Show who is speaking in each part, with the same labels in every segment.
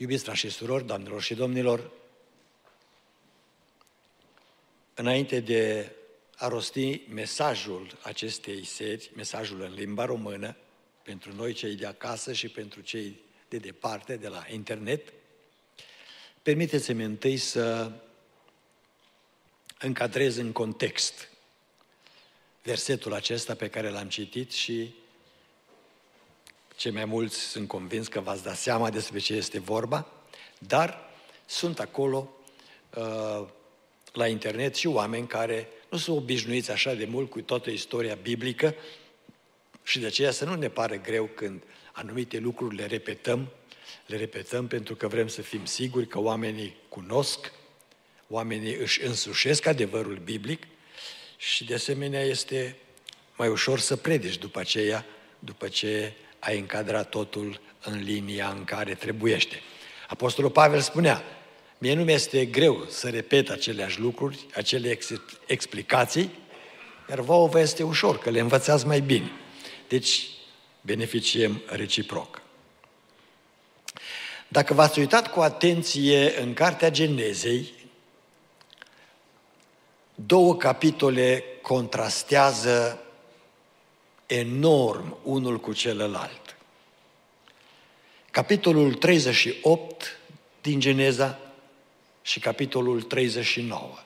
Speaker 1: Iubiți frați și surori, doamnelor și domnilor, înainte de a rosti mesajul acestei seri, mesajul în limba română, pentru noi cei de acasă și pentru cei de departe, de la internet, permiteți-mi întâi să încadrez în context versetul acesta pe care l-am citit și cei mai mulți sunt convins că v-ați dat seama despre ce este vorba, dar sunt acolo uh, la internet și oameni care nu sunt obișnuiți așa de mult cu toată istoria biblică și de aceea să nu ne pare greu când anumite lucruri le repetăm, le repetăm pentru că vrem să fim siguri că oamenii cunosc, oamenii își însușesc adevărul biblic și de asemenea este mai ușor să predici după aceea, după ce ai încadrat totul în linia în care trebuiește. Apostolul Pavel spunea, mie nu mi-este greu să repet aceleași lucruri, acele ex- explicații, iar vouă vă este ușor, că le învățați mai bine. Deci, beneficiem reciproc. Dacă v-ați uitat cu atenție în Cartea Genezei, două capitole contrastează enorm unul cu celălalt. Capitolul 38 din Geneza și capitolul 39.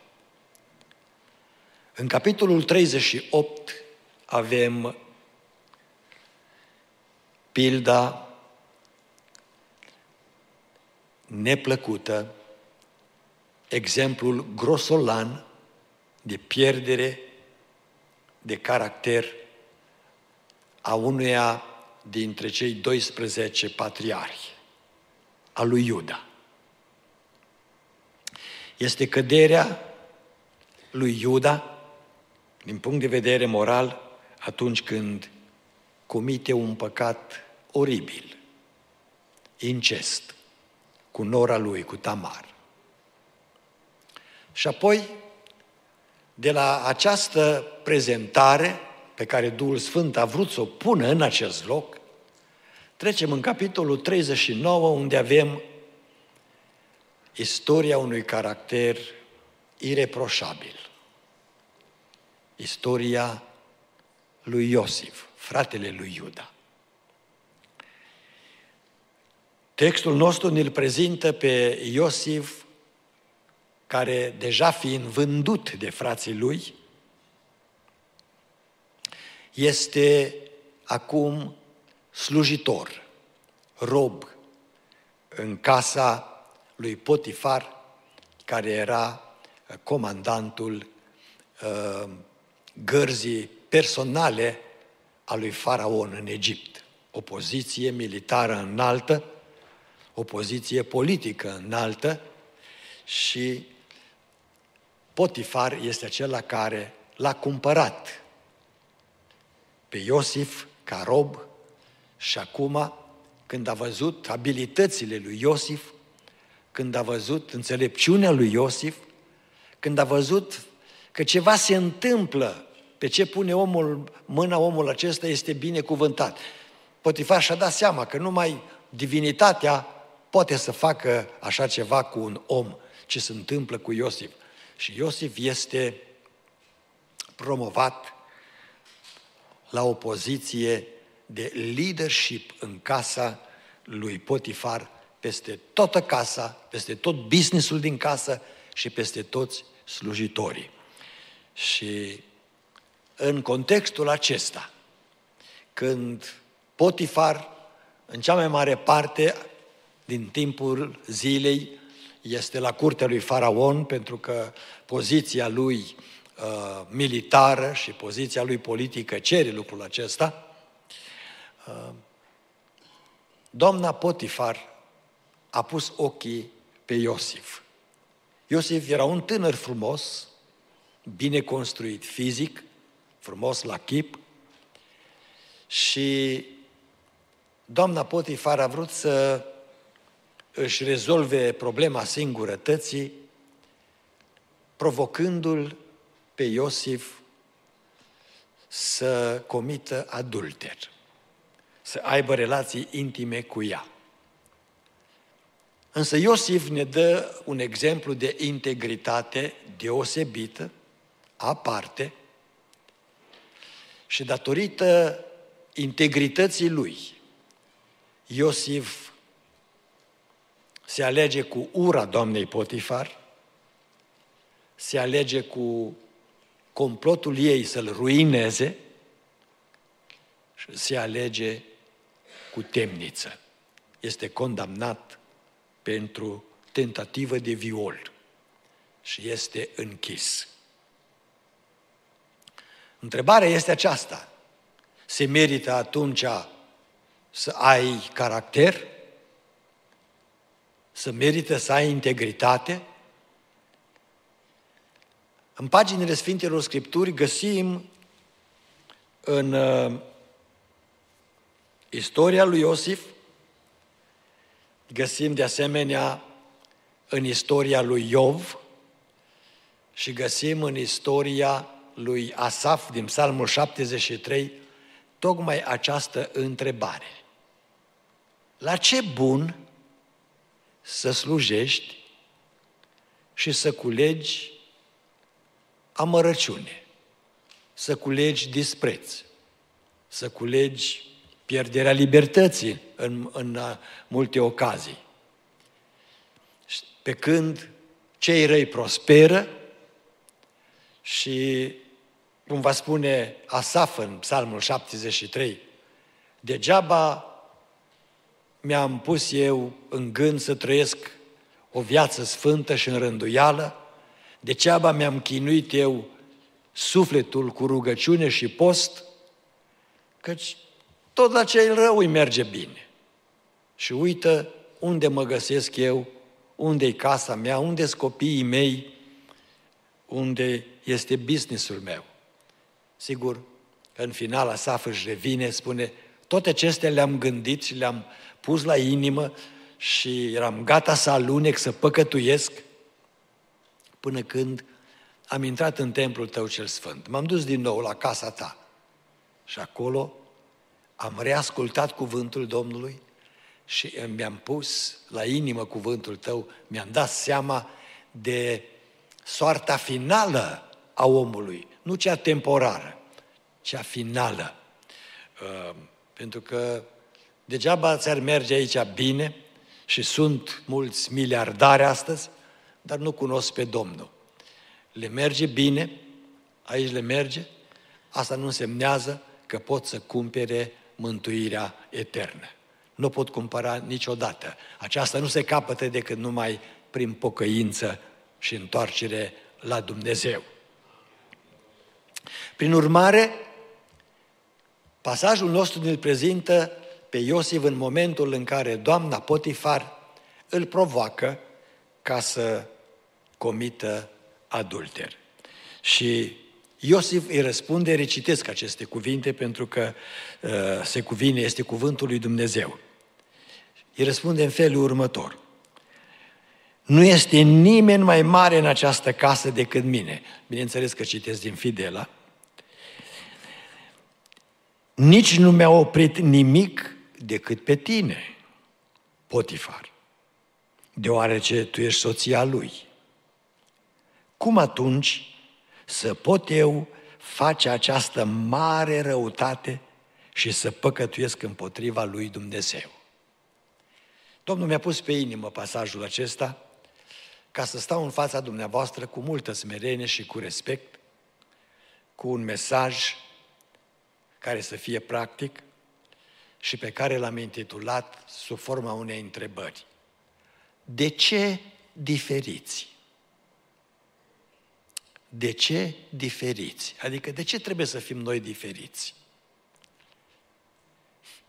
Speaker 1: În capitolul 38 avem pilda neplăcută, exemplul grosolan de pierdere de caracter a unuia dintre cei 12 patriarhi, a lui Iuda. Este căderea lui Iuda, din punct de vedere moral, atunci când comite un păcat oribil, incest, cu nora lui, cu Tamar. Și apoi, de la această prezentare pe care Duhul Sfânt a vrut să o pună în acest loc, trecem în capitolul 39, unde avem istoria unui caracter ireproșabil. Istoria lui Iosif, fratele lui Iuda. Textul nostru ne-l prezintă pe Iosif, care deja fiind vândut de frații lui, este acum slujitor, rob, în casa lui Potifar, care era comandantul uh, gărzii personale a lui Faraon în Egipt. O poziție militară înaltă, o poziție politică înaltă și Potifar este acela care l-a cumpărat pe Iosif ca rob și acum, când a văzut abilitățile lui Iosif, când a văzut înțelepciunea lui Iosif, când a văzut că ceva se întâmplă, pe ce pune omul, mâna omul acesta este binecuvântat. Potifar și-a dat seama că numai divinitatea poate să facă așa ceva cu un om, ce se întâmplă cu Iosif. Și Iosif este promovat la o poziție de leadership în casa lui Potifar, peste toată casa, peste tot businessul din casă și peste toți slujitorii. Și în contextul acesta, când Potifar, în cea mai mare parte din timpul zilei, este la curtea lui Faraon, pentru că poziția lui uh, militară și poziția lui politică cere lucrul acesta, uh, doamna Potifar a pus ochii pe Iosif. Iosif era un tânăr frumos, bine construit fizic, frumos la chip și doamna Potifar a vrut să își rezolve problema singurătății, provocându-l pe Iosif să comită adulter, să aibă relații intime cu ea. Însă Iosif ne dă un exemplu de integritate deosebită, aparte, și datorită integrității lui, Iosif se alege cu ura doamnei Potifar, se alege cu complotul ei să-l ruineze și se alege cu temniță. Este condamnat pentru tentativă de viol și este închis. Întrebarea este aceasta. Se merită atunci să ai caracter? Să merită să ai integritate? În paginile Sfintelor Scripturi găsim în uh, istoria lui Iosif, găsim de asemenea în istoria lui Iov și găsim în istoria lui Asaf din Psalmul 73 tocmai această întrebare. La ce bun să slujești și să culegi amărăciune, să culegi dispreț, să culegi pierderea libertății în, în multe ocazii. Pe când cei răi prosperă și, cum va spune Asaf în Psalmul 73, degeaba mi-am pus eu în gând să trăiesc o viață sfântă și în rânduială, Degeaba mi-am chinuit eu sufletul cu rugăciune și post, căci tot la cel rău îi merge bine. Și uită unde mă găsesc eu, unde e casa mea, unde sunt copiii mei, unde este businessul meu. Sigur, în final Asaf își revine, spune, toate acestea le-am gândit și le-am pus la inimă și eram gata să alunec, să păcătuiesc, până când am intrat în templul tău cel sfânt. M-am dus din nou la casa ta și acolo am reascultat cuvântul Domnului și mi-am pus la inimă cuvântul tău, mi-am dat seama de soarta finală a omului, nu cea temporară, cea finală. Uh, pentru că degeaba ți-ar merge aici bine și sunt mulți miliardari astăzi, dar nu cunosc pe Domnul. Le merge bine, aici le merge, asta nu însemnează că pot să cumpere mântuirea eternă. Nu pot cumpăra niciodată. Aceasta nu se capătă decât numai prin pocăință și întoarcere la Dumnezeu. Prin urmare, pasajul nostru ne prezintă pe Iosif în momentul în care doamna Potifar îl provoacă ca să comită adulter. Și Iosif îi răspunde, recitesc aceste cuvinte pentru că uh, se cuvine, este cuvântul lui Dumnezeu. Îi răspunde în felul următor. Nu este nimeni mai mare în această casă decât mine. Bineînțeles că citesc din Fidela. Nici nu mi-a oprit nimic decât pe tine, Potifar deoarece tu ești soția lui. Cum atunci să pot eu face această mare răutate și să păcătuiesc împotriva lui Dumnezeu? Domnul mi-a pus pe inimă pasajul acesta ca să stau în fața dumneavoastră cu multă smerenie și cu respect, cu un mesaj care să fie practic și pe care l-am intitulat sub forma unei întrebări. De ce diferiți? De ce diferiți? Adică de ce trebuie să fim noi diferiți?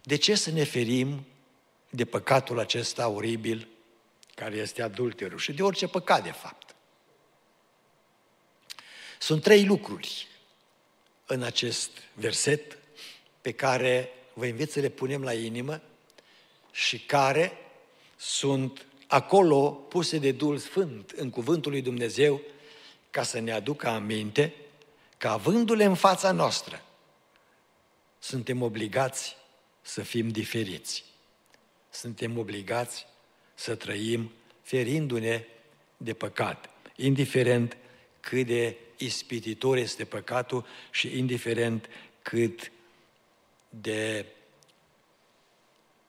Speaker 1: De ce să ne ferim de păcatul acesta oribil care este adulterul și de orice păcat de fapt? Sunt trei lucruri în acest verset pe care vă invit să le punem la inimă și care sunt acolo puse de Duhul Sfânt în cuvântul lui Dumnezeu ca să ne aducă aminte că avându-le în fața noastră, suntem obligați să fim diferiți. Suntem obligați să trăim ferindu-ne de păcat, indiferent cât de ispititor este păcatul și indiferent cât de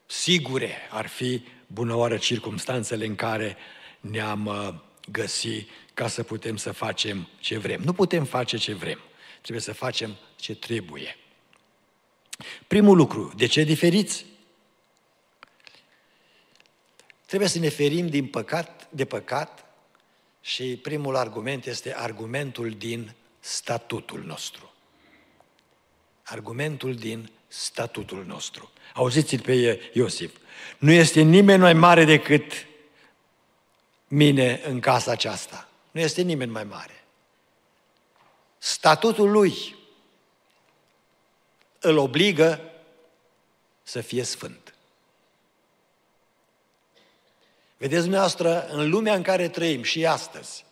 Speaker 1: sigure ar fi bunăoară circumstanțele în care ne-am uh, găsi ca să putem să facem ce vrem. Nu putem face ce vrem, trebuie să facem ce trebuie. Primul lucru, de ce diferiți? Trebuie să ne ferim din păcat, de păcat și primul argument este argumentul din statutul nostru. Argumentul din statutul nostru. Auziți-l pe Iosif. Nu este nimeni mai mare decât mine în casa aceasta. Nu este nimeni mai mare. Statutul lui îl obligă să fie sfânt. Vedeți dumneavoastră, în lumea în care trăim și astăzi,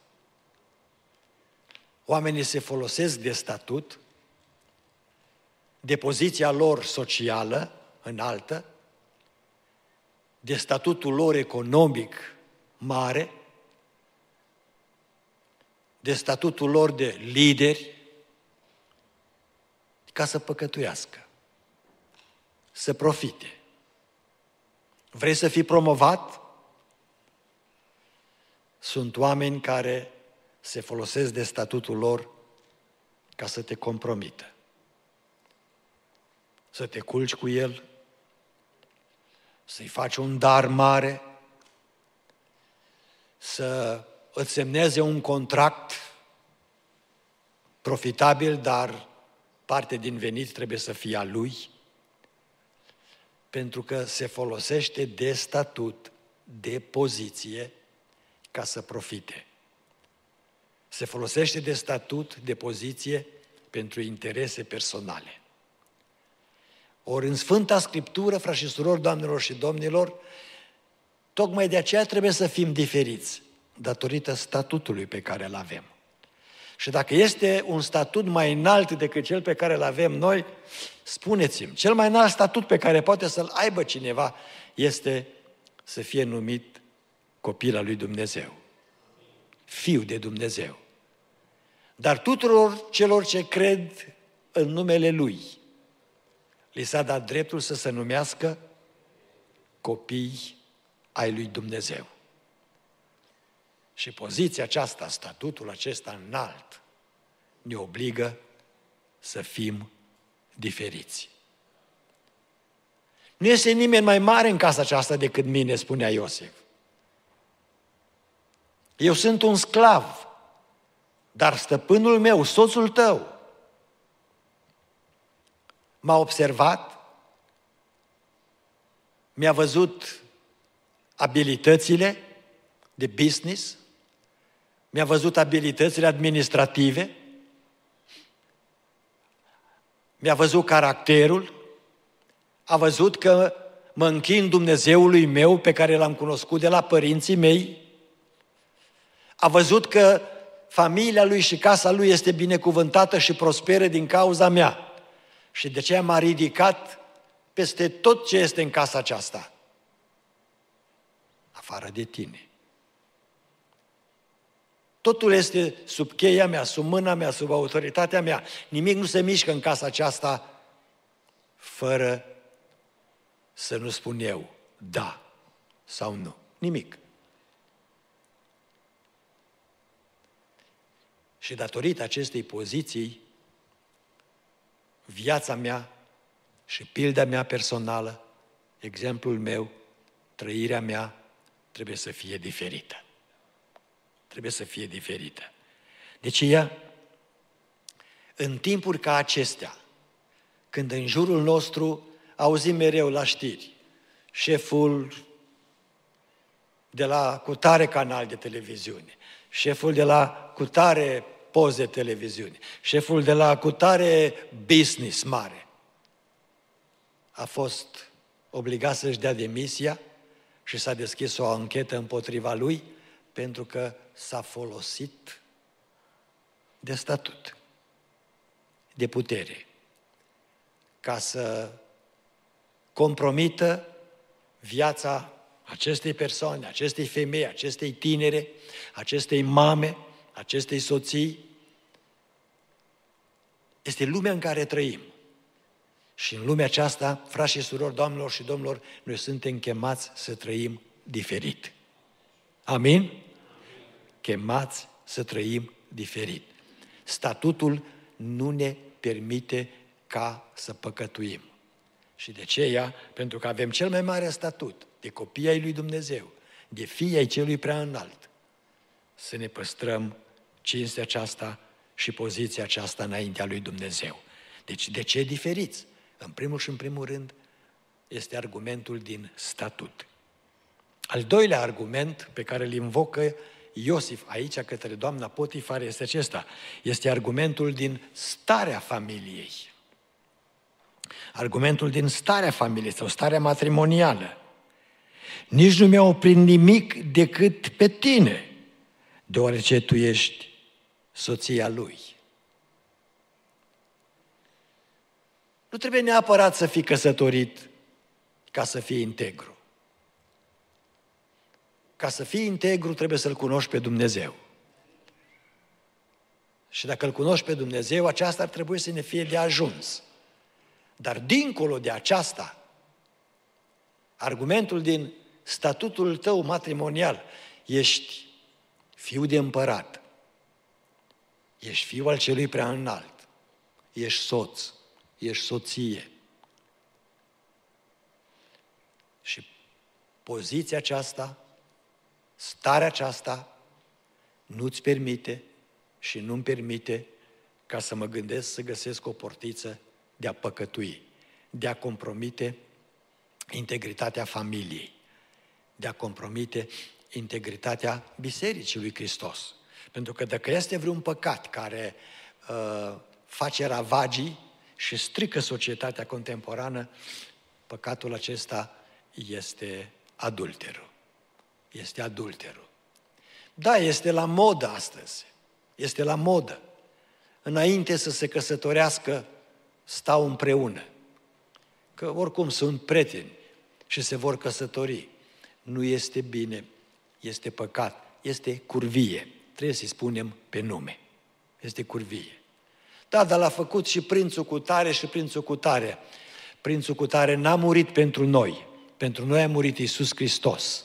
Speaker 1: oamenii se folosesc de statut, de poziția lor socială înaltă, de statutul lor economic mare, de statutul lor de lideri, ca să păcătuiască, să profite. Vrei să fii promovat? Sunt oameni care se folosesc de statutul lor ca să te compromită. Să te culci cu el, să-i faci un dar mare, să îți semneze un contract profitabil, dar parte din venit trebuie să fie a lui, pentru că se folosește de statut, de poziție, ca să profite. Se folosește de statut, de poziție, pentru interese personale. Ori în Sfânta Scriptură, frați și surori, doamnelor și domnilor, tocmai de aceea trebuie să fim diferiți, datorită statutului pe care îl avem. Și dacă este un statut mai înalt decât cel pe care îl avem noi, spuneți-mi, cel mai înalt statut pe care poate să-l aibă cineva este să fie numit copil al lui Dumnezeu. Fiu de Dumnezeu. Dar tuturor celor ce cred în numele Lui, li s-a dat dreptul să se numească copii ai lui Dumnezeu. Și poziția aceasta, statutul acesta înalt, ne obligă să fim diferiți. Nu este nimeni mai mare în casa aceasta decât mine, spunea Iosef. Eu sunt un sclav, dar stăpânul meu, soțul tău, m-a observat, mi-a văzut abilitățile de business, mi-a văzut abilitățile administrative, mi-a văzut caracterul, a văzut că mă închin Dumnezeului meu pe care l-am cunoscut de la părinții mei, a văzut că familia lui și casa lui este binecuvântată și prosperă din cauza mea. Și de ce m-a ridicat peste tot ce este în casa aceasta. Afară de tine. Totul este sub cheia mea, sub mâna mea, sub autoritatea mea. Nimic nu se mișcă în casa aceasta fără să nu spun eu da sau nu. Nimic. Și datorită acestei poziții, viața mea și pilda mea personală, exemplul meu, trăirea mea, trebuie să fie diferită trebuie să fie diferită. Deci ea, în timpuri ca acestea, când în jurul nostru auzim mereu la știri, șeful de la cutare canal de televiziune, șeful de la cutare poze televiziune, șeful de la cutare business mare, a fost obligat să-și dea demisia și s-a deschis o anchetă împotriva lui pentru că s-a folosit de statut, de putere, ca să compromită viața acestei persoane, acestei femei, acestei tinere, acestei mame, acestei soții, este lumea în care trăim. Și în lumea aceasta, frați și surori, doamnelor și domnilor, noi suntem chemați să trăim diferit. Amin? Chemați să trăim diferit. Statutul nu ne permite ca să păcătuim. Și de ce ea? Pentru că avem cel mai mare statut de copii ai lui Dumnezeu, de fii ai celui prea înalt. Să ne păstrăm cinstea aceasta și poziția aceasta înaintea lui Dumnezeu. Deci de ce diferiți? În primul și în primul rând este argumentul din statut. Al doilea argument pe care îl invocă Iosif aici către doamna Potifar este acesta. Este argumentul din starea familiei. Argumentul din starea familiei sau starea matrimonială. Nici nu mi-a oprit nimic decât pe tine, deoarece tu ești soția lui. Nu trebuie neapărat să fii căsătorit ca să fii integru. Ca să fii integru trebuie să-L cunoști pe Dumnezeu. Și dacă îl cunoști pe Dumnezeu, aceasta ar trebui să ne fie de ajuns. Dar dincolo de aceasta, argumentul din statutul tău matrimonial, ești fiu de împărat, ești fiul al celui prea înalt, ești soț, ești soție. Și poziția aceasta, starea aceasta, nu-ți permite și nu-mi permite ca să mă gândesc să găsesc o portiță de a păcătui, de a compromite integritatea familiei, de a compromite integritatea Bisericii lui Hristos. Pentru că dacă este vreun păcat care uh, face ravagii și strică societatea contemporană, păcatul acesta este adulterul. Este adulterul. Da, este la modă astăzi. Este la modă. Înainte să se căsătorească, stau împreună. Că oricum sunt prieteni și se vor căsători. Nu este bine, este păcat, este curvie. Trebuie să-i spunem pe nume. Este curvie. Da, dar l-a făcut și prințul cu tare și prințul cu tare. Prințul cu tare n-a murit pentru noi. Pentru noi a murit Iisus Hristos.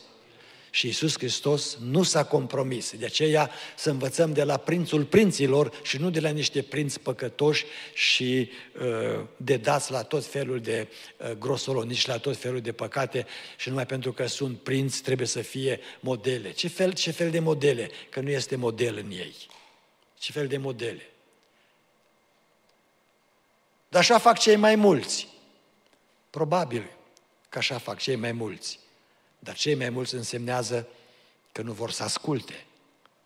Speaker 1: Și Iisus Hristos nu s-a compromis. De aceea să învățăm de la prințul prinților și nu de la niște prinți păcătoși și uh, de dați la tot felul de uh, grosolonici, la tot felul de păcate și numai pentru că sunt prinți trebuie să fie modele. Ce fel, ce fel de modele? Că nu este model în ei. Ce fel de modele? Dar așa fac cei mai mulți. Probabil că așa fac cei mai mulți. Dar cei mai mulți însemnează că nu vor să asculte.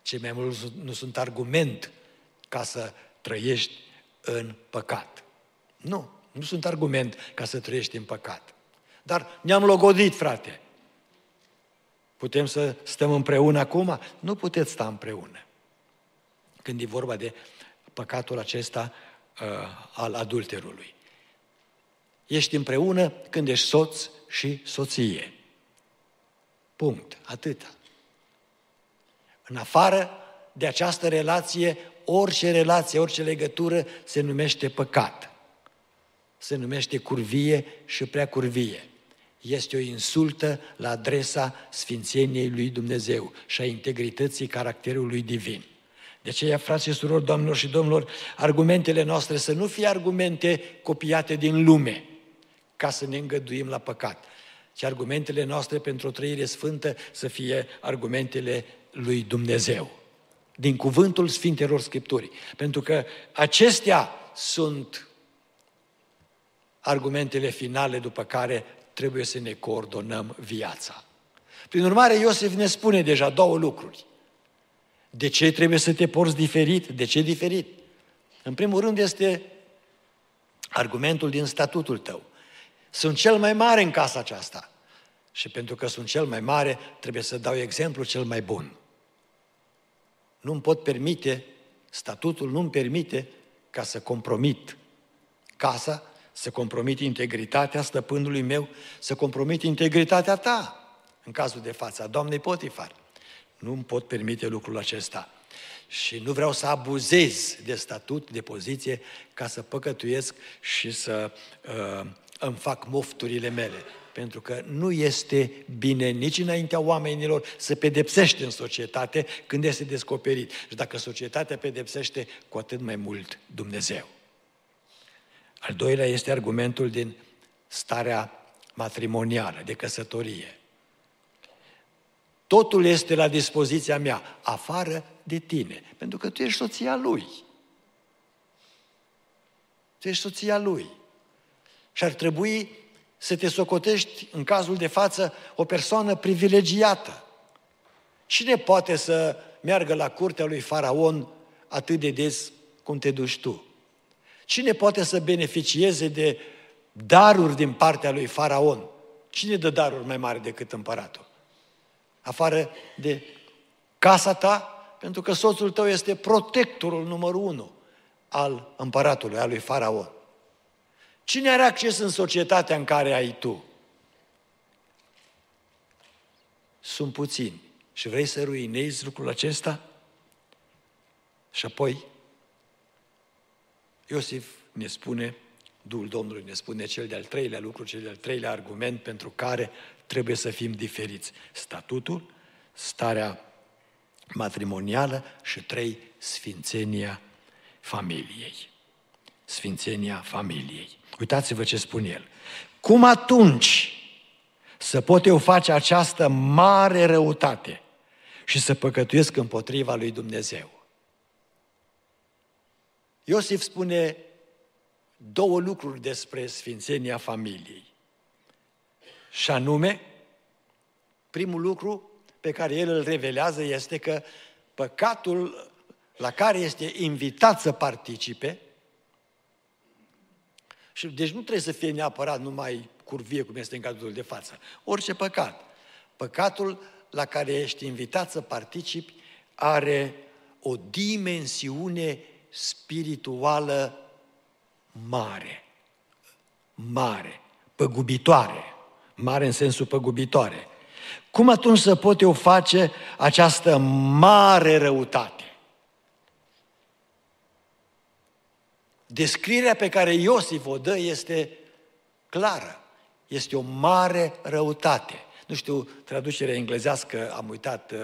Speaker 1: Cei mai mulți nu sunt argument ca să trăiești în păcat. Nu, nu sunt argument ca să trăiești în păcat. Dar ne-am logodit, frate. Putem să stăm împreună acum? Nu puteți sta împreună. Când e vorba de păcatul acesta uh, al adulterului. Ești împreună când ești soț și soție. Punct. Atâta. În afară de această relație, orice relație, orice legătură se numește păcat. Se numește curvie și prea curvie. Este o insultă la adresa sfințeniei lui Dumnezeu și a integrității caracterului divin. De aceea, frați și surori, doamnelor și domnilor, argumentele noastre să nu fie argumente copiate din lume, ca să ne îngăduim la păcat, ci argumentele noastre pentru o trăire sfântă să fie argumentele lui Dumnezeu, din cuvântul Sfintelor Scripturii. Pentru că acestea sunt argumentele finale după care trebuie să ne coordonăm viața. Prin urmare, Iosif ne spune deja două lucruri. De ce trebuie să te porți diferit? De ce diferit? În primul rând este argumentul din statutul tău. Sunt cel mai mare în casa aceasta. Și pentru că sunt cel mai mare, trebuie să dau exemplu cel mai bun. Nu-mi pot permite, statutul nu-mi permite ca să compromit casa, să compromit integritatea stăpânului meu, să compromit integritatea ta. în cazul de față, a doamnei Potifar. Nu îmi pot permite lucrul acesta. Și nu vreau să abuzez de statut, de poziție, ca să păcătuiesc și să uh, îmi fac mofturile mele. Pentru că nu este bine nici înaintea oamenilor să pedepsești în societate când este descoperit. Și dacă societatea pedepsește, cu atât mai mult Dumnezeu. Al doilea este argumentul din starea matrimonială, de căsătorie. Totul este la dispoziția mea, afară de tine, pentru că tu ești soția lui. Tu ești soția lui. Și ar trebui să te socotești, în cazul de față, o persoană privilegiată. Cine poate să meargă la curtea lui Faraon atât de des cum te duci tu? Cine poate să beneficieze de daruri din partea lui Faraon? Cine dă daruri mai mari decât împăratul? Afară de casa ta, pentru că soțul tău este protectorul numărul unu al împăratului, al lui Faraon. Cine are acces în societatea în care ai tu? Sunt puțini. Și vrei să ruinezi lucrul acesta? Și apoi, Iosif ne spune, Duhul Domnului ne spune cel de-al treilea lucru, cel de-al treilea argument pentru care trebuie să fim diferiți. Statutul, starea matrimonială și trei, sfințenia familiei. Sfințenia familiei. Uitați-vă ce spune el. Cum atunci să pot eu face această mare răutate și să păcătuiesc împotriva lui Dumnezeu? Iosif spune două lucruri despre sfințenia familiei. Și anume, primul lucru pe care el îl revelează este că păcatul la care este invitat să participe, și deci nu trebuie să fie neapărat numai curvie, cum este în cazul de față. Orice păcat. Păcatul la care ești invitat să participi are o dimensiune spirituală mare. Mare. Păgubitoare. Mare în sensul păgubitoare. Cum atunci să pot eu face această mare răutate? Descrierea pe care Iosif o dă este clară. Este o mare răutate. Nu știu, traducerea englezească, am uitat, uh,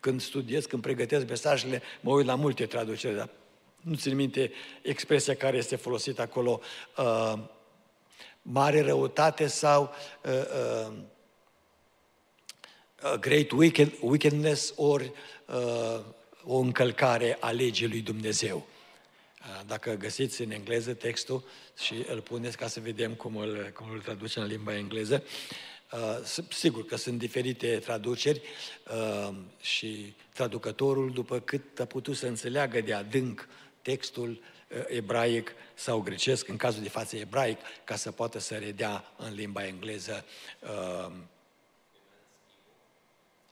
Speaker 1: când studiez, când pregătesc mesajele, mă uit la multe traduceri, dar nu țin minte expresia care este folosită acolo, uh, mare răutate sau uh, uh, great wicked, wickedness ori uh, o încălcare a legii lui Dumnezeu. Uh, dacă găsiți în engleză textul și îl puneți ca să vedem cum îl, cum îl traduce în limba engleză, uh, sigur că sunt diferite traduceri uh, și traducătorul, după cât a putut să înțeleagă de adânc textul ebraic sau grecesc, în cazul de față ebraic, ca să poată să redea în limba engleză uh,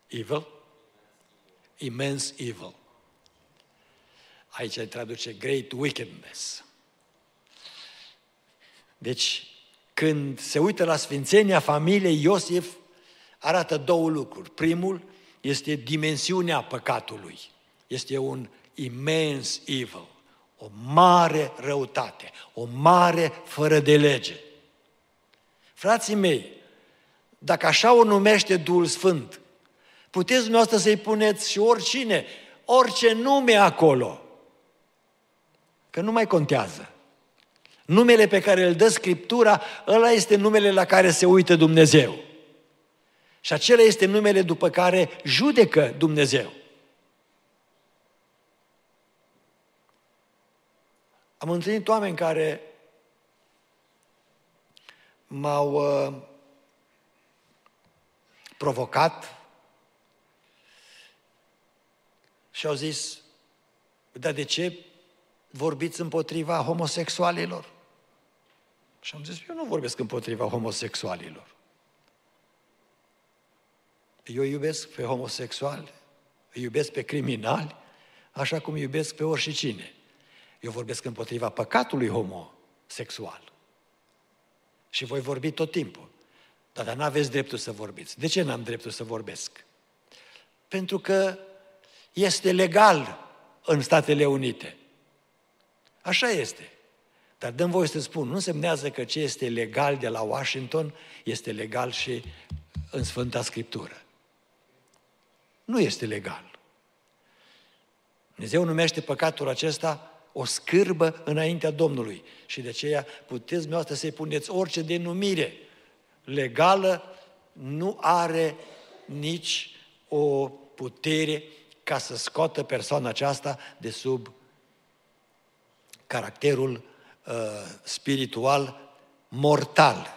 Speaker 1: evil, immense evil. Aici traduce great wickedness. Deci, când se uită la sfințenia familiei, Iosif arată două lucruri. Primul este dimensiunea păcatului. Este un imens evil, o mare răutate, o mare fără de lege. Frații mei, dacă așa o numește Duhul Sfânt, puteți dumneavoastră să-i puneți și oricine, orice nume acolo. Că nu mai contează. Numele pe care îl dă Scriptura, ăla este numele la care se uită Dumnezeu. Și acela este numele după care judecă Dumnezeu. Am întâlnit oameni care m-au uh, provocat și au zis, dar de ce vorbiți împotriva homosexualilor? Și am zis, eu nu vorbesc împotriva homosexualilor. Eu iubesc pe homosexuali, îi iubesc pe criminali, așa cum iubesc pe oricine. Eu vorbesc împotriva păcatului homosexual. Și voi vorbi tot timpul. Da, dar n-aveți dreptul să vorbiți. De ce n-am dreptul să vorbesc? Pentru că este legal în Statele Unite. Așa este. Dar dăm voie să spun, nu însemnează că ce este legal de la Washington este legal și în Sfânta Scriptură. Nu este legal. Dumnezeu numește păcatul acesta o scârbă înaintea Domnului. Și de aceea puteți dumneavoastră să-i puneți orice denumire legală, nu are nici o putere ca să scoată persoana aceasta de sub caracterul uh, spiritual mortal.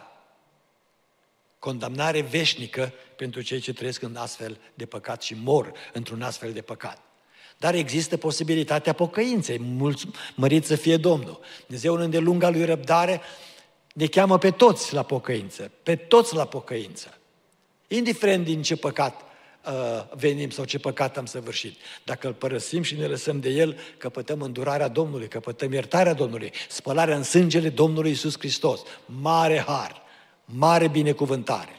Speaker 1: Condamnare veșnică pentru cei ce trăiesc în astfel de păcat și mor într-un astfel de păcat. Dar există posibilitatea pocăinței. Mulți, mărit să fie Domnul. Dumnezeu în îndelunga lui răbdare ne cheamă pe toți la pocăință. Pe toți la pocăință. Indiferent din ce păcat uh, venim sau ce păcat am săvârșit. Dacă îl părăsim și ne lăsăm de el, căpătăm îndurarea Domnului, căpătăm iertarea Domnului, spălarea în sângele Domnului Isus Hristos. Mare har, mare binecuvântare.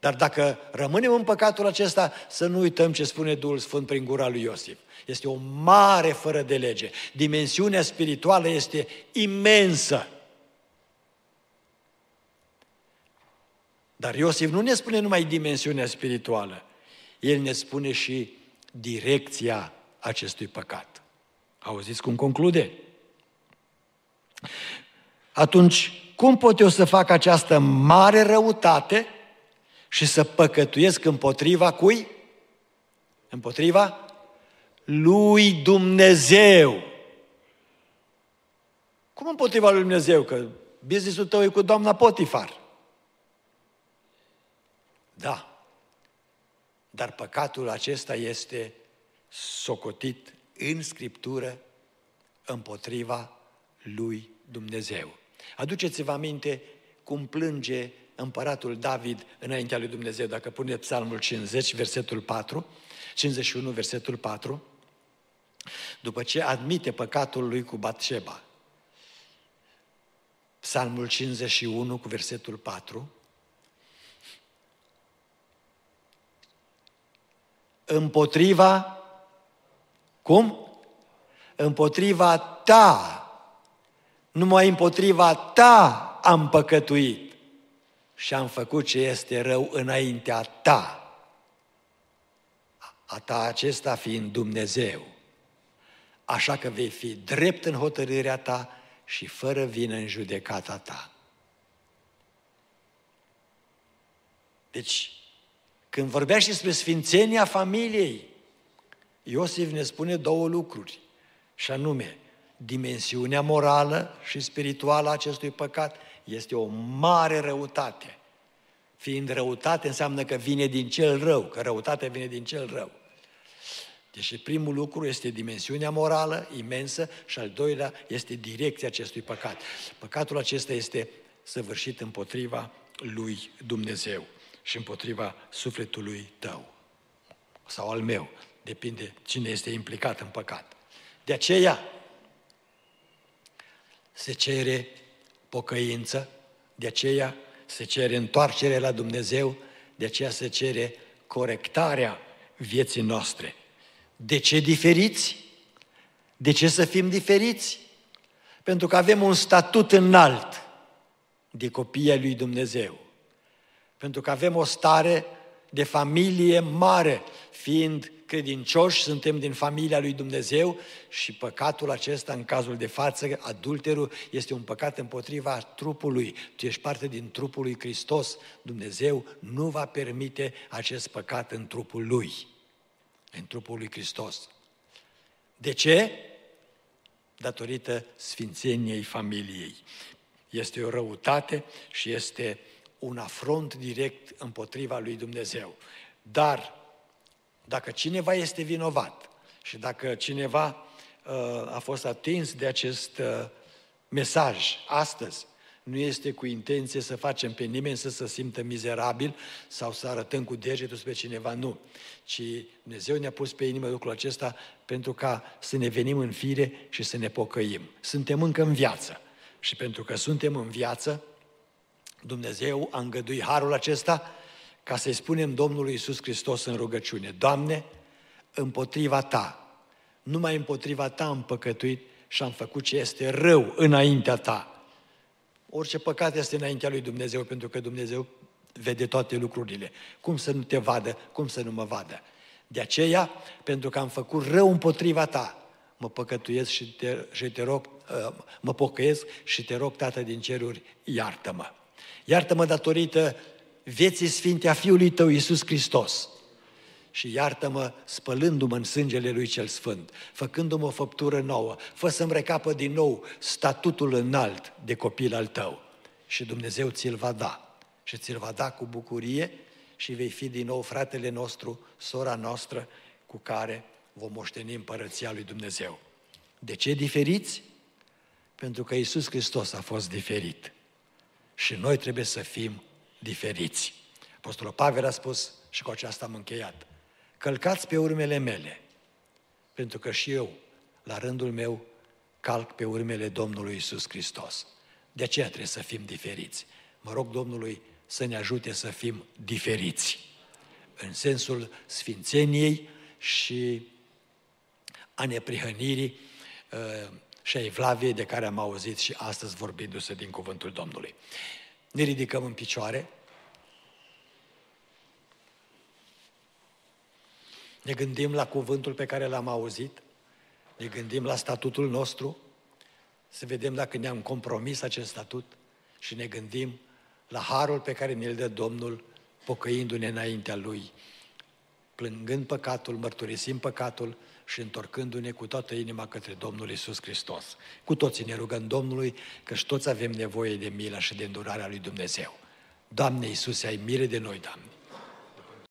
Speaker 1: Dar dacă rămânem în păcatul acesta, să nu uităm ce spune Duhul Sfânt prin gura lui Iosif. Este o mare fără de lege. Dimensiunea spirituală este imensă. Dar Iosif nu ne spune numai dimensiunea spirituală, el ne spune și direcția acestui păcat. Auziți cum conclude? Atunci, cum pot eu să fac această mare răutate și să păcătuiesc împotriva cui? Împotriva lui Dumnezeu. Cum împotriva lui Dumnezeu? Că businessul tău e cu doamna Potifar. Da. Dar păcatul acesta este socotit în Scriptură împotriva lui Dumnezeu. Aduceți-vă aminte cum plânge împăratul David înaintea lui Dumnezeu. Dacă puneți psalmul 50, versetul 4, 51, versetul 4, după ce admite păcatul lui cu Batșeba, Psalmul 51 cu versetul 4, împotriva, cum? Împotriva ta, numai împotriva ta am păcătuit și am făcut ce este rău înaintea ta. A ta acesta fiind Dumnezeu. Așa că vei fi drept în hotărârea ta și fără vină în judecata ta. Deci, când vorbește despre sfințenia familiei, Iosif ne spune două lucruri, și anume, dimensiunea morală și spirituală a acestui păcat este o mare răutate. Fiind răutate înseamnă că vine din cel rău, că răutatea vine din cel rău. Deci primul lucru este dimensiunea morală imensă și al doilea este direcția acestui păcat. Păcatul acesta este săvârșit împotriva lui Dumnezeu și împotriva sufletului tău sau al meu. Depinde cine este implicat în păcat. De aceea se cere pocăință, de aceea se cere întoarcere la Dumnezeu, de aceea se cere corectarea vieții noastre. De ce diferiți? De ce să fim diferiți? Pentru că avem un statut înalt de copii ai lui Dumnezeu. Pentru că avem o stare de familie mare, fiind credincioși, suntem din familia lui Dumnezeu și păcatul acesta, în cazul de față, adulterul, este un păcat împotriva trupului. Tu ești parte din trupul lui Hristos. Dumnezeu nu va permite acest păcat în trupul lui, în trupul lui Hristos. De ce? Datorită sfințeniei familiei. Este o răutate și este un afront direct împotriva lui Dumnezeu. Dar dacă cineva este vinovat și dacă cineva uh, a fost atins de acest uh, mesaj astăzi, nu este cu intenție să facem pe nimeni să se simtă mizerabil sau să arătăm cu degetul spre cineva, nu. Ci Dumnezeu ne-a pus pe inimă lucrul acesta pentru ca să ne venim în fire și să ne pocăim. Suntem încă în viață. Și pentru că suntem în viață, Dumnezeu a îngăduit harul acesta ca să-i spunem Domnului Isus Hristos în rugăciune, Doamne, împotriva Ta, numai împotriva Ta am păcătuit și am făcut ce este rău înaintea Ta. Orice păcat este înaintea lui Dumnezeu, pentru că Dumnezeu vede toate lucrurile. Cum să nu te vadă, cum să nu mă vadă. De aceea, pentru că am făcut rău împotriva ta, mă păcătuiesc și te, și te rog, uh, mă pocăiesc și te rog, Tată din ceruri, iartă-mă. Iartă-mă datorită vieții sfinte a Fiului Tău, Iisus Hristos. Și iartă-mă spălându-mă în sângele Lui Cel Sfânt, făcându-mă o făptură nouă, fă să-mi recapă din nou statutul înalt de copil al Tău. Și Dumnezeu ți-l va da. Și ți-l va da cu bucurie și vei fi din nou fratele nostru, sora noastră, cu care vom moșteni împărăția lui Dumnezeu. De ce diferiți? Pentru că Isus Hristos a fost diferit. Și noi trebuie să fim diferiți. Apostolul Pavel a spus, și cu aceasta am încheiat, călcați pe urmele mele, pentru că și eu, la rândul meu, calc pe urmele Domnului Isus Hristos. De aceea trebuie să fim diferiți. Mă rog Domnului să ne ajute să fim diferiți, în sensul sfințeniei și a neprihănirii uh, și a evlaviei de care am auzit și astăzi vorbindu-se din cuvântul Domnului. Ne ridicăm în picioare, ne gândim la cuvântul pe care l-am auzit, ne gândim la statutul nostru, să vedem dacă ne-am compromis acest statut și ne gândim la harul pe care ne-l dă Domnul, pocăindu-ne înaintea Lui, plângând păcatul, mărturisim păcatul și întorcându-ne cu toată inima către Domnul Isus Hristos. Cu toții ne rugăm Domnului, că și toți avem nevoie de mila și de îndurarea lui Dumnezeu. Doamne Iisuse, ai mire de noi, Doamne!